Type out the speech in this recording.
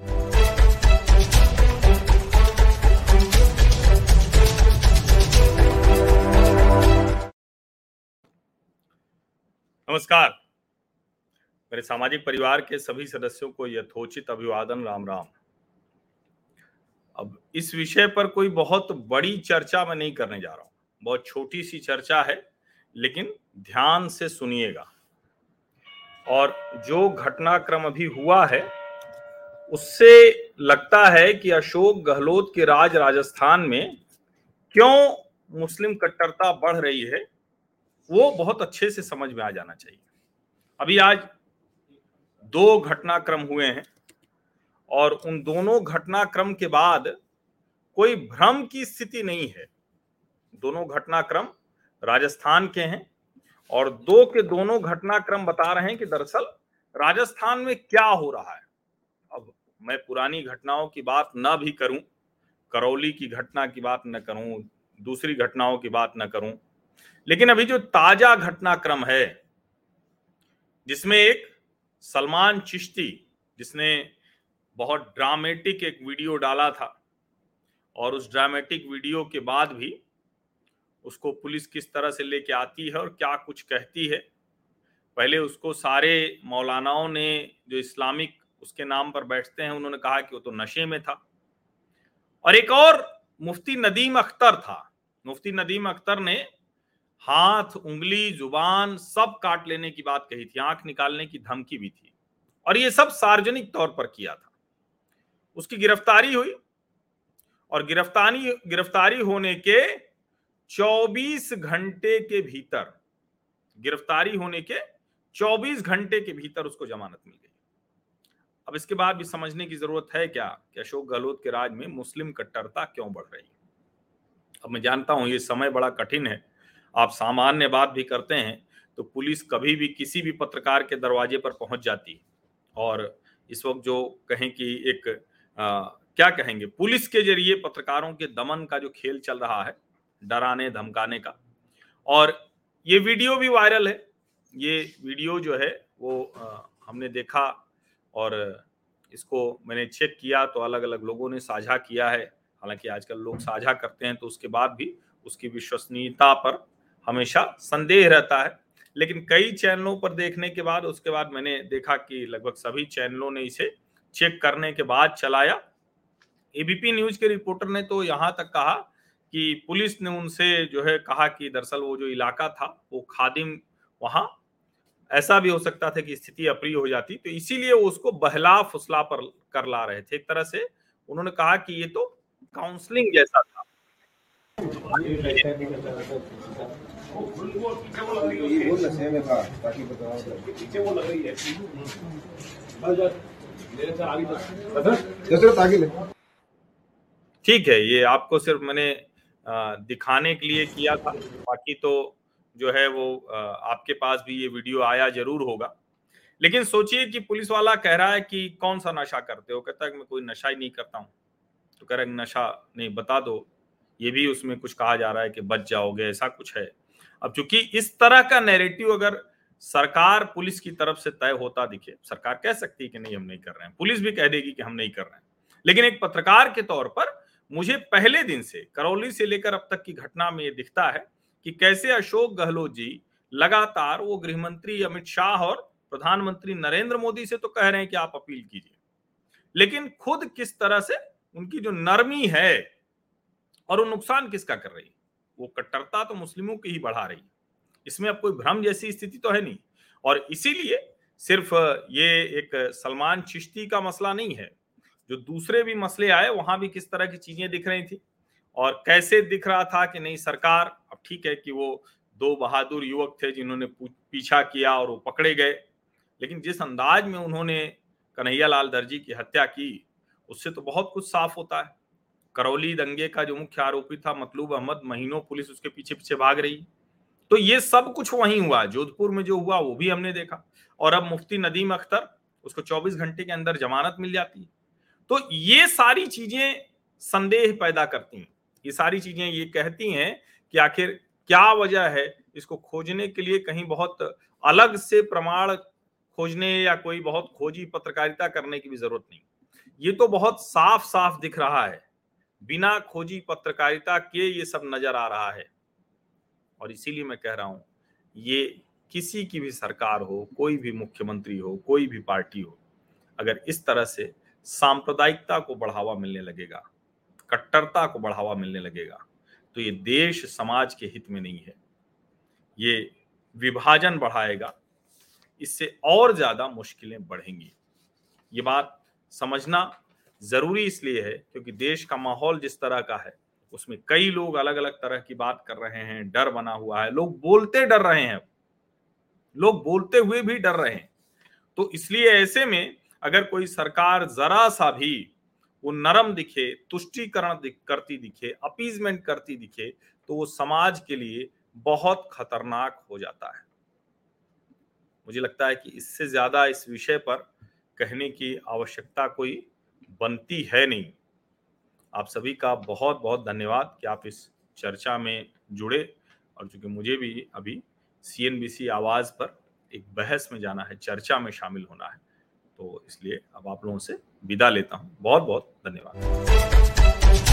नमस्कार। मेरे सामाजिक परिवार के सभी सदस्यों को यथोचित अभिवादन राम राम अब इस विषय पर कोई बहुत बड़ी चर्चा मैं नहीं करने जा रहा हूँ। बहुत छोटी सी चर्चा है, लेकिन ध्यान से सुनिएगा। और जो घटनाक्रम अभी हुआ है उससे लगता है कि अशोक गहलोत के राज राजस्थान में क्यों मुस्लिम कट्टरता बढ़ रही है, वो बहुत अच्छे से समझ में आ जाना चाहिए। अभी आज दो घटनाक्रम हुए हैं और उन दोनों घटनाक्रम के बाद कोई भ्रम की स्थिति नहीं है। दोनों घटनाक्रम राजस्थान के हैं और दो के दोनों घटनाक्रम बता रहे हैं कि दरअसल राजस्थान में क्या हो रहा है। मैं पुरानी घटनाओं की बात न भी करूँ, करौली की घटना की बात न करूँ, दूसरी घटनाओं की बात न करूँ, लेकिन अभी जो ताज़ा घटनाक्रम है, जिसमें एक सलमान चिश्ती, जिसने बहुत ड्रामेटिक एक वीडियो डाला था, और उस ड्रामेटिक वीडियो के बाद भी उसको पुलिस किस तरह से लेके आती है और क्या कुछ कहती है, पहले उसको सारे मौलानाओं ने जो इस्लामिक उसके नाम पर बैठते हैं, उन्होंने कहा कि वो तो नशे में था। और एक और मुफ्ती नदीम अख्तर था। मुफ्ती नदीम अख्तर ने हाथ, उंगली, ज़ुबान सब काट लेने की बात कही थी, आँख निकालने की धमकी भी थी। और ये सब सार्वजनिक तौर पर किया था। उसकी गिरफ्तारी हुई और गिरफ्तारी गिरफ्तारी होने के 24 घंटे के भीतर, गिरफ्तारी होने के 24 घंटे के भीतर उसको जमानत मिल गई। अब इसके बाद भी समझने की ज़रूरत है क्या कि अशोक गहलोत के राज में मुस्लिम कट्टरता क्यों बढ़ रही है? अब मैं जानता हूँ ये समय बड़ा कठिन है। आप सामान्य बात भी करते हैं तो पुलिस कभी भी किसी भी पत्रकार के दरवाजे पर पहुँच जाती है। और इस वक्त जो कहें कि एक आ, क्या कहेंगे? पुलिस के ज़रिए पत्रकारों के दमन का जो खेल चल रहा है डराने धमकाने का। और ये वीडियो भी वायरल है। ये वीडियो जो है वो आ, हमने देखा और इसको मैंने चेक किया तो अलग अलग लोगों ने साझा किया है। हालाँकि आजकल लोग साझा करते हैं तो उसके बाद भी उसकी विश्वसनीयता पर हमेशा संदेह रहता है। लेकिन कई चैनलों पर देखने के बाद, उसके बाद मैंने देखा कि लगभग सभी चैनलों ने इसे चेक करने के बाद चलाया। एबीपी न्यूज़ के रिपोर्टर ने तो यहाँ तक कहा कि पुलिस ने उनसे जो है कहा कि दरअसल वो जो इलाका था, वो खादिम वहाँ ऐसा भी हो सकता था कि स्थिति अप्रिय हो जाती। तो इसीलिए वो उसको बहला, फुसला पर, कर ला रहे थे। एक तरह से उन्होंने कहा कि ये तो काउंसलिंग जैसा था। ठीक है, ये आपको सिर्फ़ मैंने दिखाने के लिए किया था। बाकी तो जो है वो आपके पास भी ये वीडियो आया ज़रूर होगा। लेकिन सोचिए कि पुलिस वाला कह रहा है कि कौन सा नशा करते हो? कहता है मैं कोई नशा ही नहीं करता हूँ। तो कह रहे नशा नहीं, बता दो। ये भी उसमें कुछ कहा जा रहा है कि बच जाओगे, ऐसा कुछ है। अब चूँकि इस तरह का नैरेटिव अगर सरकार पुलिस की तरफ़ से तय होता दिखे, सरकार कह सकती है कि नहीं, हम नहीं कर रहे हैं। पुलिस भी कह देगी कि हम नहीं कर रहे हैं। लेकिन एक पत्रकार के तौर पर मुझे पहले दिन से, करौली से लेकर अब तक की घटना में ये दिखता है कि कैसे अशोक गहलोत जी लगातार वो गृह मंत्री अमित शाह और प्रधानमंत्री नरेंद्र मोदी से तो कह रहे हैं कि आप अपील कीजिए। लेकिन खुद किस तरह से उनकी जो नरमी है और वो नुकसान किसका कर रही? है वो कट्टरता तो मुस्लिमों की ही बढ़ा रही है। इसमें अब कोई भ्रम जैसी स्थिति तो है नहीं। और इसीलिए सिर्फ़ ये एक सलमान चिश्ती का मसला नहीं है। जो दूसरे भी मसले आए, वहाँ भी किस तरह की चीज़ें दिख रही थी? और कैसे दिख रहा था कि नहीं, सरकार, अब ठीक है कि वो दो बहादुर युवक थे जिन्होंने पीछा किया और वो पकड़े गए। लेकिन जिस अंदाज में उन्होंने कन्हैया लाल दर्जी की हत्या की, उससे तो बहुत कुछ साफ़ होता है। करौली दंगे का जो मुख्य आरोपी था, मतलूब अहमद महीनों पुलिस उसके पीछे पीछे भाग रही। तो ये सब कुछ वहीं हुआ, जोधपुर में जो हुआ, वो भी हमने देखा। और अब मुफ्ती नदीम अख्तर, उसको 24 घंटे के अंदर जमानत मिल जाती। है तो ये सारी चीज़ें संदेह पैदा करती हैं। ये सारी चीज़ें ये कहती हैं कि आखिर क्या वजह है इसको खोजने के लिए कहीं बहुत अलग से प्रमाण खोजने या कोई बहुत खोजी पत्रकारिता करने की भी ज़रूरत नहीं। ये तो बहुत साफ़ साफ़ दिख रहा है। बिना खोजी पत्रकारिता के ये सब नज़र आ रहा है। और इसीलिए मैं कह रहा हूँ, ये किसी की भी सरकार हो, कोई भी मुख्यमंत्री हो, कोई भी पार्टी हो, अगर इस तरह से सांप्रदायिकता को बढ़ावा मिलने लगेगा कट्टरता को बढ़ावा मिलने लगेगा। तो ये देश समाज के हित में नहीं है। ये विभाजन बढ़ाएगा। इससे और ज़्यादा मुश्किलें बढ़ेंगी। ये बात समझना ज़रूरी इसलिए है क्योंकि देश का माहौल जिस तरह का है, उसमें कई लोग अलग अलग तरह की बात कर रहे हैं, डर बना हुआ है। लोग बोलते डर रहे हैं। लोग बोलते हुए भी डर रहे हैं। तो इसलिए ऐसे में अगर कोई सरकार जरा सा भी वो नरम दिखे, तुष्टिकरण करती दिखे, अपीजमेंट करती दिखे तो वो समाज के लिए बहुत खतरनाक हो जाता है। मुझे लगता है कि इससे ज़्यादा इस विषय पर कहने की आवश्यकता कोई बनती है नहीं। आप सभी का बहुत बहुत धन्यवाद कि आप इस चर्चा में जुड़े और चूँकि मुझे भी अभी सीएनबीसी आवाज़ पर एक बहस में जाना है, चर्चा में शामिल होना है। तो इसलिए अब आप लोगों से विदा लेता हूँ। बहुत बहुत धन्यवाद।